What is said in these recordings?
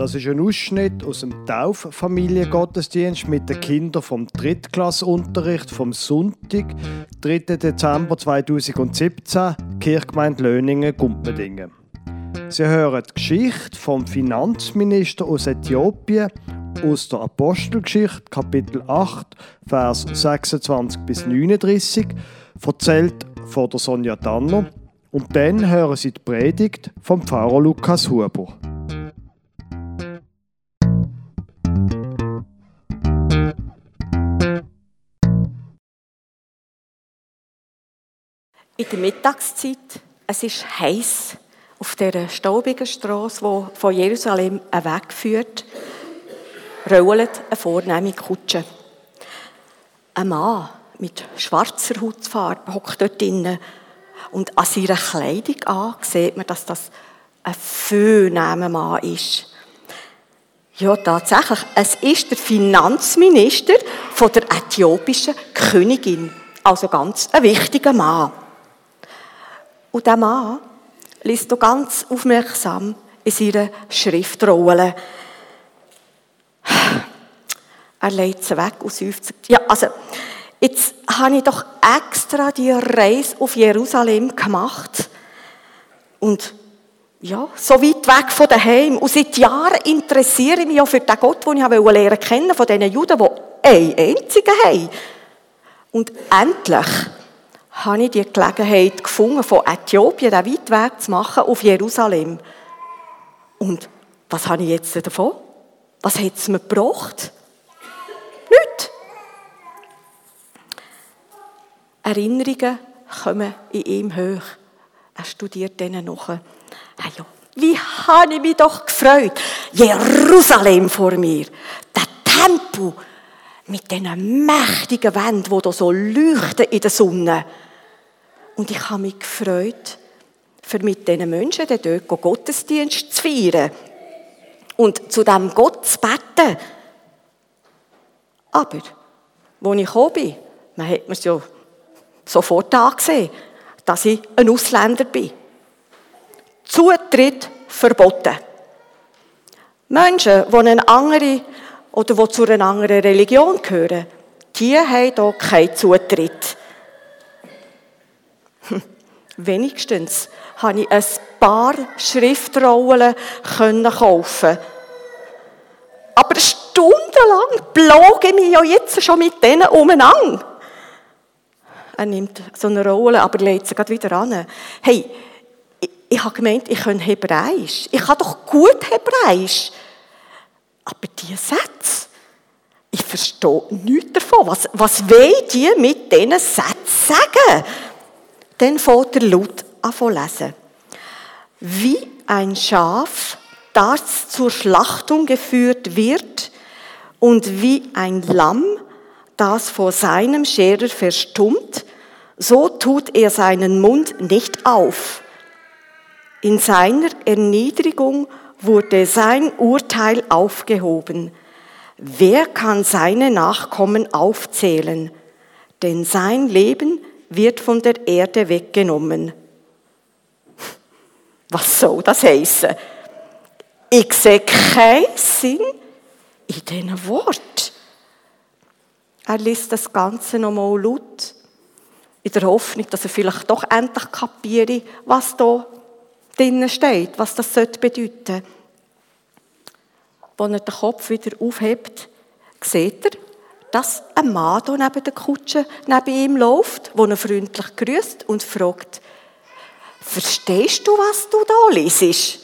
Das ist ein Ausschnitt aus dem Tauffamiliengottesdienst mit den Kindern vom Drittklassunterricht vom Sonntag, 3. Dezember 2017, Kirchgemeinde Löningen, Gumpendingen. Sie hören die Geschichte vom Finanzminister aus Äthiopien aus der Apostelgeschichte, Kapitel 8, Vers 26 bis 39, erzählt von der Sonja Danner. Und dann hören Sie die Predigt vom Pfarrer Lukas Huber. In der Mittagszeit, es ist heiß auf der staubigen Straße, die von Jerusalem wegführt, rollt eine vornehme Kutsche. Ein Mann mit schwarzer Hautfarbe hockt dort drinnen und an seiner Kleidung an sieht man, dass das ein vornehmer Mann ist. Ja, tatsächlich. Es ist der Finanzminister von der äthiopischen Königin. Also ganz ein wichtiger Mann. Und der Mann liest ganz aufmerksam in seiner Schriftrolle. Er legt sie weg und seufzt. Ja, also, jetzt habe ich doch extra die Reise auf Jerusalem gemacht. Und ja, so weit weg von daheim. Und seit Jahren interessiere ich mich auch für den Gott, den ich lernen kennen von diesen Juden, die einen einzigen haben. Und endlich habe ich die Gelegenheit gefunden, von Äthiopien den weit Weg zu machen auf Jerusalem. Und was habe ich jetzt davon? Was hat es mir gebracht? Nicht. Erinnerungen kommen in ihm hoch. Er studiert denen noch. Ja. Wie habe ich mich doch gefreut. Jerusalem vor mir. Der Tempel mit diesen mächtigen Wänden, die da so leuchten in der Sonne. Und ich habe mich gefreut, für mit diesen Menschen dort Gottesdienst zu feiern. Und zu diesem Gott zu beten. Aber, als ich gekommen bin, man hat mir ja sofort angesehen, dass ich ein Ausländer bin. Zutritt verboten. Menschen, die eine andere oder die zu einer anderen Religion gehören, die haben hier keinen Zutritt. Wenigstens konnte ich ein paar Schriftrollen kaufen. Aber stundenlang blog ich mich ja jetzt schon mit denen umeinander. Er nimmt so eine Rolle, aber legt sie gerade wieder an. Hey, ich, ich habe gemeint, ich kann Hebräisch. Ich kann doch gut Hebräisch. Aber diese Sätze, ich verstehe nichts davon. Was, was wollen die mit diesen Sätzen sagen? Dann fängt er laut an lesen. Wie ein Schaf, das zur Schlachtung geführt wird, und wie ein Lamm, das vor seinem Scherer verstummt, so tut er seinen Mund nicht auf. In seiner Erniedrigung wurde sein Urteil aufgehoben. Wer kann seine Nachkommen aufzählen? Denn sein Leben wird von der Erde weggenommen. Was soll das heißen? Ich sehe keinen Sinn in diesen Wort. Er liest das Ganze nochmal laut, in der Hoffnung, dass er vielleicht doch endlich kapiere, was da drinnen steht, was das bedeuten sollte. Als er den Kopf wieder aufhebt, sieht er, dass ein Mann neben der Kutsche neben ihm läuft, der ihn freundlich grüßt und fragt, Verstehst du, was du da liest?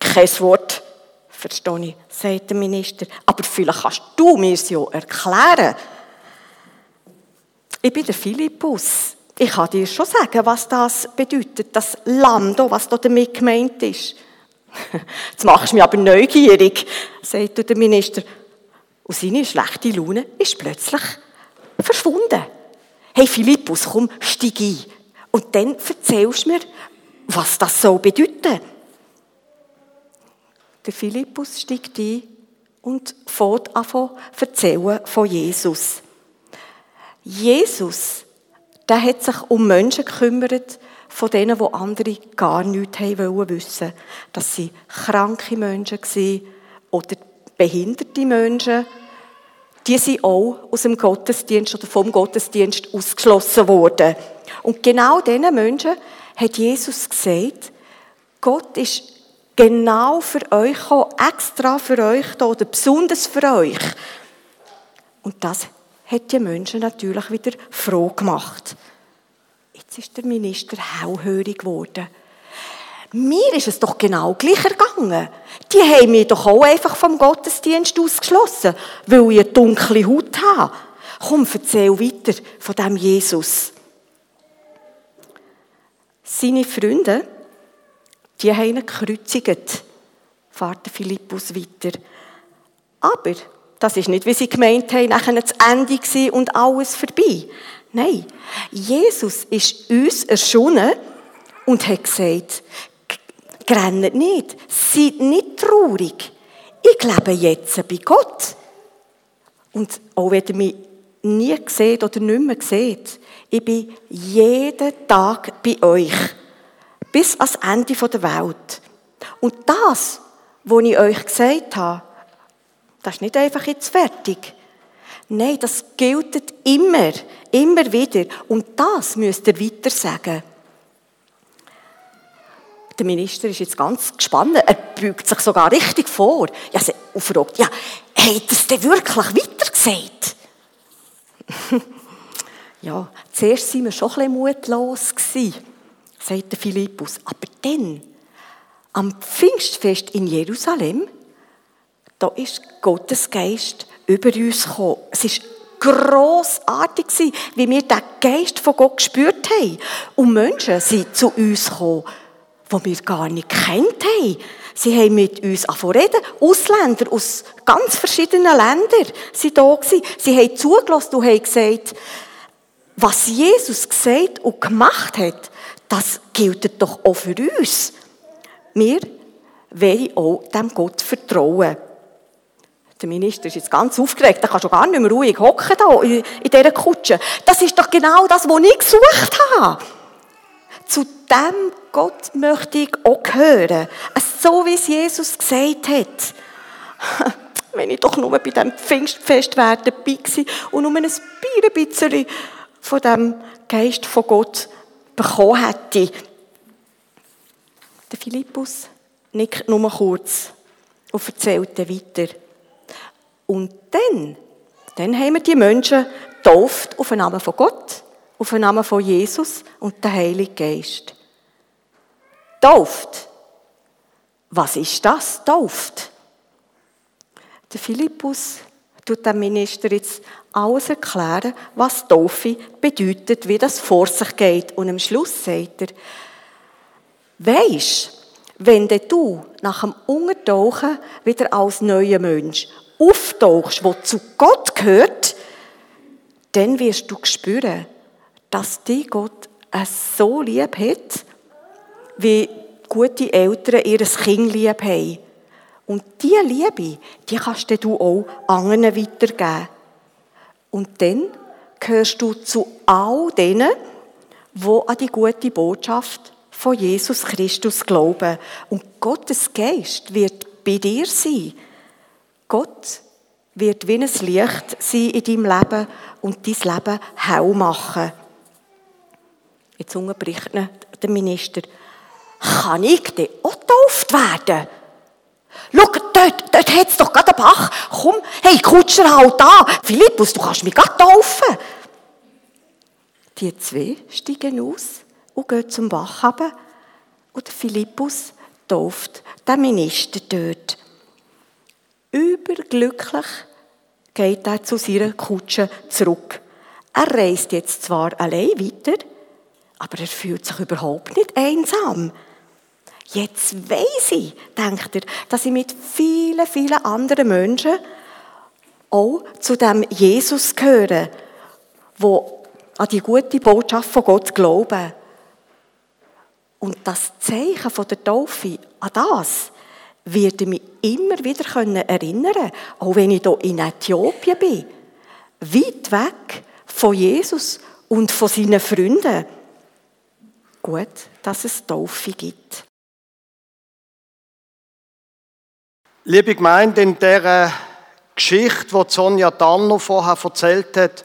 Kein Wort, verstehe ich, sagt der Minister. Aber vielleicht kannst du mir es ja erklären. Ich bin der Philippus. Ich kann dir schon sagen, was das bedeutet, das Lamm, was da damit gemeint ist. Jetzt machst du mich aber neugierig, sagt der Minister. Und seine schlechte Laune ist plötzlich verschwunden. Hey Philippus, komm, steig ein. Und dann erzählst du mir, was das so bedeutet. Der Philippus steigt ein und fährt an zu erzählen von Jesus. Jesus, der hat sich um Menschen gekümmert, von denen, wo andere gar nichts haben wissen Das sie kranke Menschen waren oder behinderte Menschen. Die sind auch aus dem Gottesdienst oder vom Gottesdienst ausgeschlossen worden. Und genau diesen Menschen hat Jesus gesagt, Gott ist genau für euch gekommen, extra für euch da, oder besonders für euch. Und das hat die Menschen natürlich wieder froh gemacht. Jetzt ist der Minister hellhörig geworden. Mir ist es doch genau gleich ergangen. Die haben mich doch auch einfach vom Gottesdienst ausgeschlossen, weil ich eine dunkle Haut habe. Komm, erzähl weiter von dem Jesus. Seine Freunde, die haben ihn gekreuzigt, fährt Philippus weiter. Aber das ist nicht, wie sie gemeint haben, nachher das Ende und alles vorbei. Nein, Jesus ist uns erschonen und hat gesagt, grennt nicht, seid nicht traurig. Ich lebe jetzt bei Gott. Und auch wenn ihr mich nie seht oder nicht mehr seht, ich bin jeden Tag bei euch. Bis ans Ende der Welt. Und das, was ich euch gesagt habe, das ist nicht einfach jetzt fertig. Nein, das gilt immer, immer wieder. Und das müsst ihr weiter sagen. Der Minister ist jetzt ganz gespannt. Er beugt sich sogar richtig vor. Ja, und fragt, ja, hat er es denn wirklich weiter gesagt? ja, zuerst waren wir schon ein bisschen mutlos, sagt der Philippus. Aber dann, am Pfingstfest in Jerusalem, da ist Gottes Geist über uns gekommen. Es ist grossartig wie wir den Geist von Gott gespürt haben. Und Menschen sind zu uns gekommen, die wir gar nicht kennt haben. Sie haben mit uns reden. Ausländer aus ganz verschiedenen Ländern sind da. Sie haben zugelassen und haben gesagt, was Jesus gesagt und gemacht hat, das gilt doch auch für uns. Wir wollen auch dem Gott vertrauen. Der Minister ist jetzt ganz aufgeregt. Er kann schon gar nicht mehr ruhig hocken da in, in dieser Kutsche. Das ist doch genau das, was ich gesucht habe. Zu dem Gott möchte ich auch gehören. So wie es Jesus gesagt hat. Wenn ich doch nur bei diesem Pfingstfest dabei war und nur ein bisschen von dem Geist von Gott bekommen hätte. Der Philippus nickt nur kurz und erzählt weiter. Und dann, dann haben wir die Menschen getauft auf den Namen von Gott, auf den Namen von Jesus und den Heiligen Geist. Tauft. Was ist das? Tauft. Der Philippus tut dem Minister jetzt alles erklären, was Taufe bedeutet, wie das vor sich geht. Und am Schluss sagt er, weisst, wenn du nach dem Untertauchen wieder als neuer Mensch auftauchst, wo zu Gott gehört, dann wirst du spüren, dass dich Gott so lieb hat, wie gute Eltern ihr Kind lieb haben. Und diese Liebe, die kannst du auch anderen weitergeben. Und dann gehörst du zu all denen, die an die gute Botschaft von Jesus Christus glauben. Und Gottes Geist wird bei dir sein. Gott wird wie ein Licht sein in deinem Leben und dein Leben hell machen. Jetzt unterbricht der Minister. Kann ich denn auch getauft werden? Schau, dort, dort hat es doch gerade einen Bach. Komm, hey, Kutscher, halt da. Philippus, du kannst mich gerade taufen. Die zwei steigen aus und gehen zum Bach runter. Und Philippus tauft den Minister dort. Überglücklich geht er zu seiner Kutsche zurück. Er reist jetzt zwar allein weiter, aber er fühlt sich überhaupt nicht einsam. Jetzt weiß ich, denkt er, dass ich mit vielen, vielen anderen Menschen auch zu dem Jesus gehöre, wo an die gute Botschaft von Gott glauben. Und das Zeichen von der Taufe, an das, werde mich immer wieder erinnern können, auch wenn ich hier in Äthiopien bin. Weit weg von Jesus und von seinen Freunden. gut, dass es Taufe gibt. Liebe Gemeinde, in der Geschichte, die Sonja Danner vorher erzählt hat,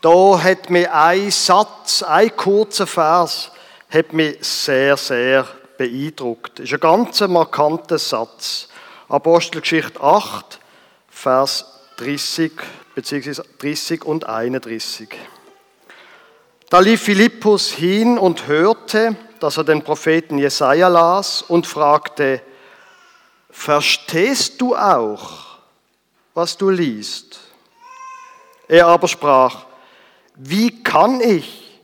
da hat mir ein Satz, ein kurzer Vers, hat mich sehr, sehr beeindruckt. Das ist ein ganz markanter Satz. Apostelgeschichte 8, Vers 30, beziehungsweise 30 und 31. Da lief Philippus hin und hörte, dass er den Propheten Jesaja las und fragte, Verstehst du auch, was du liest? Er aber sprach, wie kann ich,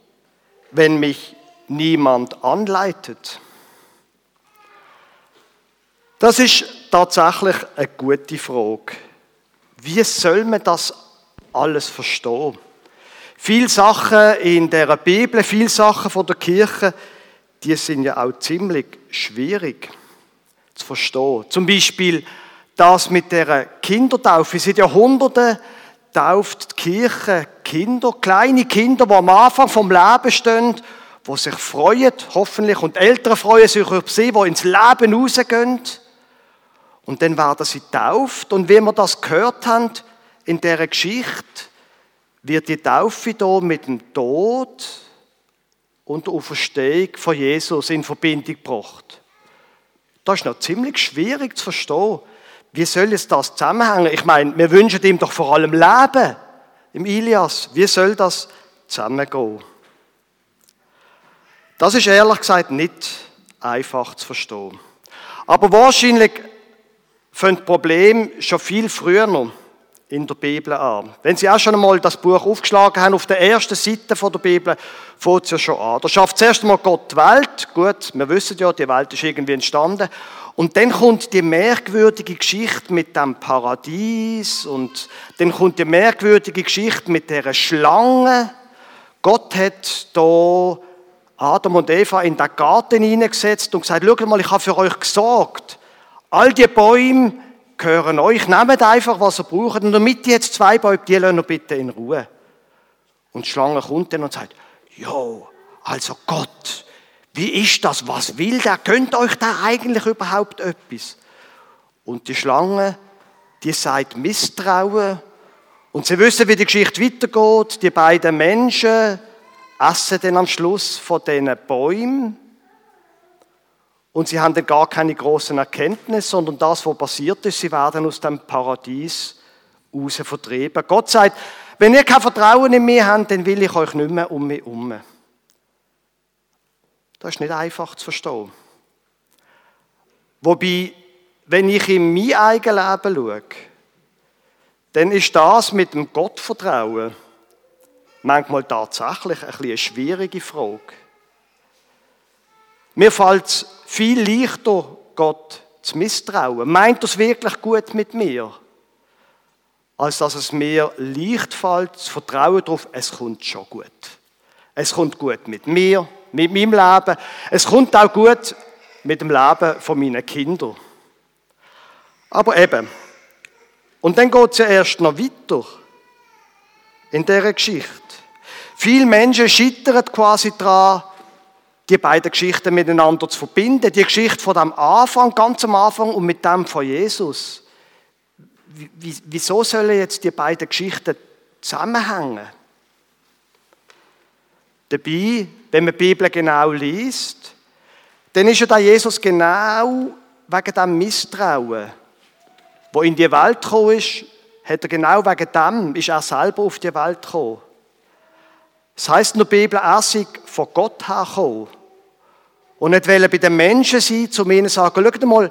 wenn mich niemand anleitet? Das ist tatsächlich eine gute Frage. Wie soll man das alles verstehen? Viele Sachen in der Bibel, viele Sachen von der Kirche, die sind ja auch ziemlich schwierig zu verstehen. Zum Beispiel das mit der Kindertaufe. Seit Jahrhunderten tauft die Kirche Kinder, kleine Kinder, die am Anfang vom Leben stehen, die sich freuen, hoffentlich, und Eltern freuen sich über sie, die ins Leben rausgehen. Und dann werden sie tauft. Und wie wir das gehört haben in dieser Geschichte, wird die Taufe hier mit dem Tod und der Auferstehung von Jesus in Verbindung gebracht. Das ist noch ziemlich schwierig zu verstehen. Wie soll es das zusammenhängen? Ich meine, wir wünschen ihm doch vor allem Leben, im Ilias. Wie soll das zusammengehen? Das ist ehrlich gesagt nicht einfach zu verstehen. Aber wahrscheinlich fängt das Problem schon viel früher noch in der Bibel an. Wenn Sie auch schon einmal das Buch aufgeschlagen haben, auf der ersten Seite der Bibel, fängt es ja schon an. Da schafft zuerst einmal Gott die Welt. Gut, wir wissen ja, die Welt ist irgendwie entstanden. Und dann kommt die merkwürdige Geschichte mit dem Paradies und dann kommt die merkwürdige Geschichte mit der Schlange. Gott hat da Adam und Eva in den Garten hineingesetzt und gesagt, schaut mal, ich habe für euch gesorgt. All die Bäume, gehören euch. Nehmt einfach, was ihr braucht. Und damit die jetzt zwei Bäume, die lassen bitte in Ruhe. Und die Schlange kommt dann und sagt, jo, also Gott, wie ist das? Was will der? Könnt euch da eigentlich überhaupt etwas? Und die Schlange, die sagt Misstrauen. Und sie wissen, wie die Geschichte weitergeht. Die beiden Menschen essen dann am Schluss von diesen Bäumen und sie haben dann gar keine großen Erkenntnisse, sondern das, was passiert ist, sie werden aus dem Paradies raus vertrieben. Gott sagt, wenn ihr kein Vertrauen in mich habt, dann will ich euch nicht mehr um mich herum. Das ist nicht einfach zu verstehen. Wobei, wenn ich in mein eigenes Leben schaue, dann ist das mit dem Gottvertrauen manchmal tatsächlich ein eine schwierige Frage. Mir fällt es viel leichter, Gott zu misstrauen. Meint es wirklich gut mit mir? Als dass es mir leicht fällt, zu vertrauen darauf, es kommt schon gut. Es kommt gut mit mir, mit meinem Leben. Es kommt auch gut mit dem Leben von meinen Kindern. Aber eben, und dann geht es ja erst noch weiter in dieser Geschichte. Viele Menschen scheitern quasi daran, die beiden Geschichten miteinander zu verbinden. Die Geschichte von dem Anfang, ganz am Anfang und mit dem von Jesus. Wieso sollen jetzt die beiden Geschichten zusammenhängen? Dabei, wenn man die Bibel genau liest, dann ist ja da Jesus genau wegen dem Misstrauen, wo in die Welt gekommen ist, hat er genau wegen dem, ist er selber auf die Welt gekommen. Das heißt in der Bibel, er sei von Gott her gekommen. Und nicht wollen bei den Menschen sein, zu ihnen sagen, schaut mal,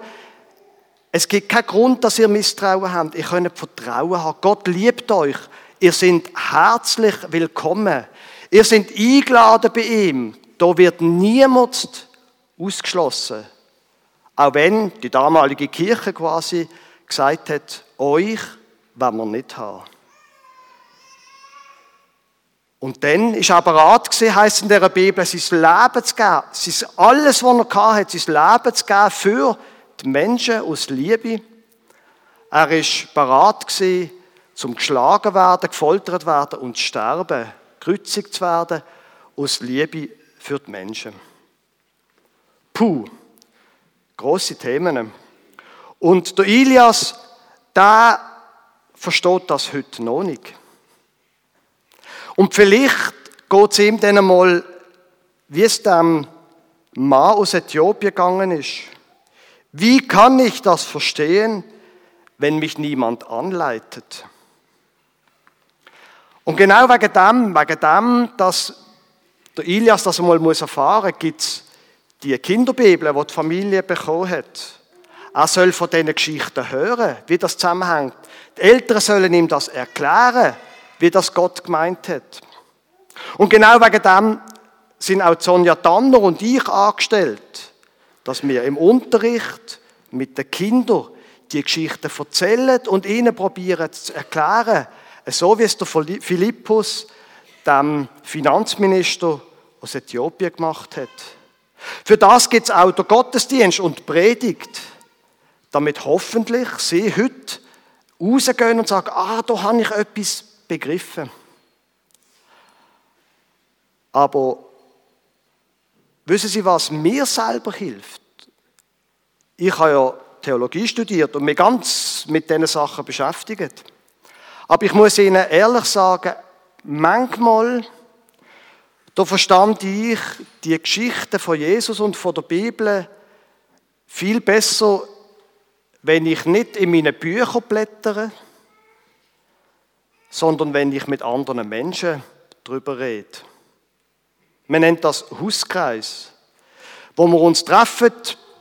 es gibt keinen Grund, dass ihr Misstrauen habt. Ihr könnt Vertrauen haben. Gott liebt euch. Ihr seid herzlich willkommen. Ihr seid eingeladen bei ihm. Da wird niemand ausgeschlossen. Auch wenn die damalige Kirche quasi gesagt hat, euch wollen wir nicht haben. Und dann ist er bereit gewesen, heisst in der Bibel, sein Leben zu geben. Alles, was er hatte, sein Leben zu geben für die Menschen aus Liebe. Er ist bereit gewesen, zum geschlagen werden, gefoltert werden und zu sterben, gekreuzigt zu werden, aus Liebe für die Menschen. Puh, große Themen. Und der Ilias, der versteht das heute noch nicht. Und vielleicht geht es ihm dann einmal, wie es dem Mann aus Äthiopien gegangen ist. Wie kann ich das verstehen, wenn mich niemand anleitet? Und genau wegen dem, wegen dem, dass der Ilias das einmal erfahren muss, gibt es die Kinderbibel, die die Familie bekommen hat. Er soll von diesen Geschichten hören, wie das zusammenhängt. Die Eltern sollen ihm das erklären, wie das Gott gemeint hat. Und genau wegen dem sind auch Sonja Tanner und ich angestellt, dass wir im Unterricht mit den Kindern die Geschichten erzählen und ihnen probieren zu erklären, so wie es der Philippus, dem Finanzminister aus Äthiopien, gemacht hat. Für das gibt es auch der Gottesdienst und Predigt, damit hoffentlich sie heute rausgehen und sagen, ah, da habe ich etwas begriffen. Aber wissen Sie, was mir selber hilft? Ich habe ja Theologie studiert und mich ganz mit diesen Sachen beschäftigt. Aber ich muss Ihnen ehrlich sagen, manchmal, da verstand ich die Geschichte von Jesus und von der Bibel viel besser, wenn ich nicht in meine Bücher blättere, sondern wenn ich mit anderen Menschen darüber rede. Man nennt das Hauskreis, wo wir uns treffen.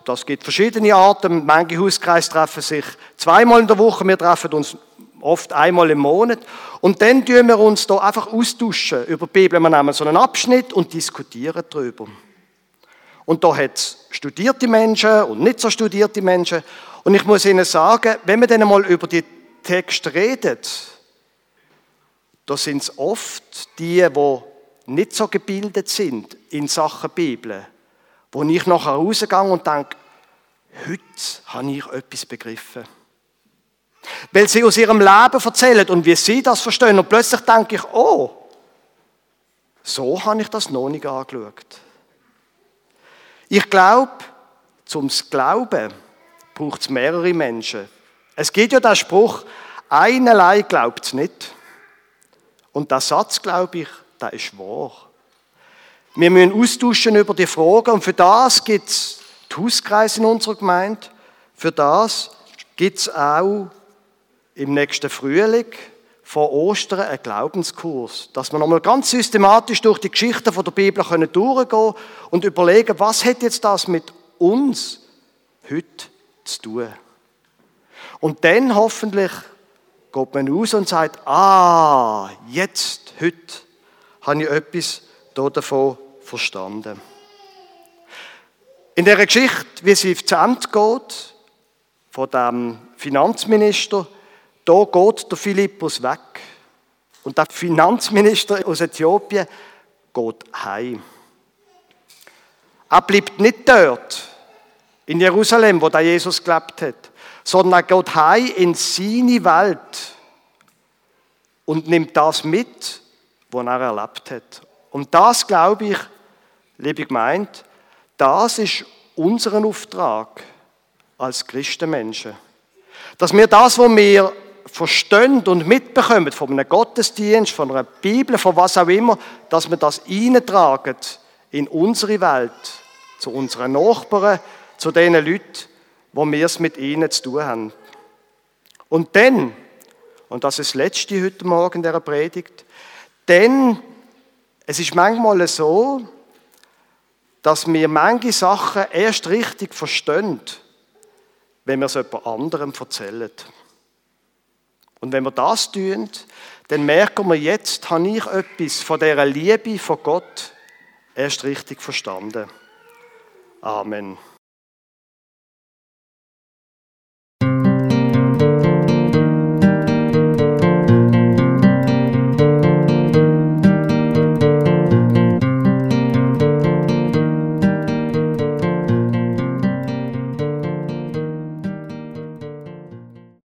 Das gibt verschiedene Arten. Manche Hauskreise treffen sich zweimal in der Woche. Wir treffen uns oft einmal im Monat. Und dann tun wir uns da einfach austauschen über die Bibel. Wir nehmen so einen Abschnitt und diskutieren darüber. Und da hat es studierte Menschen und nicht so studierte Menschen. Und ich muss Ihnen sagen, wenn man dann mal über die Texte redet, da sind es oft die, die nicht so gebildet sind in Sachen Bibel, wo ich nachher rausgehe und denke, heute habe ich etwas begriffen. Weil sie aus ihrem Leben erzählen und wie sie das verstehen. Und plötzlich denke ich, oh, so habe ich das noch nicht angeschaut. Ich glaube, zum Glauben braucht es mehrere Menschen. Es gibt ja den Spruch, ein allein glaubt es nicht. Und der Satz, glaube ich, der ist wahr. Wir müssen austauschen über die Fragen und für das gibt es die Hauskreise in unserer Gemeinde. Für das gibt es auch im nächsten Frühling vor Ostern einen Glaubenskurs, dass wir nochmal ganz systematisch durch die Geschichten von der Bibel können durchgehen und überlegen, was hat jetzt das mit uns heute zu tun. Und dann hoffentlich geht man raus und sagt, ah, jetzt, heute habe ich etwas davon verstanden. In der Geschichte, wie sie zu Ende geht, von dem Finanzminister, da geht der Philippus weg. Und der Finanzminister aus Äthiopien geht heim. Er bleibt nicht dort, in Jerusalem, wo der Jesus gelebt hat, sondern er geht heim in seine Welt und nimmt das mit, was er erlebt hat. Und das, glaube ich, liebe Gemeinde, das ist unser Auftrag als Christenmenschen. Dass wir das, was wir verstehen und mitbekommen von einem Gottesdienst, von einer Bibel, von was auch immer, dass wir das eintragen in unsere Welt, zu unseren Nachbarn, zu den Leuten, wo wir es mit ihnen zu tun haben. Und dann, und das ist das Letzte heute Morgen der Predigt, denn es ist manchmal so, dass wir manche Sachen erst richtig verstehen, wenn wir es jemand anderem erzählen. Und wenn wir das tun, dann merken wir, jetzt habe ich etwas von dieser Liebe von Gott erst richtig verstanden. Amen.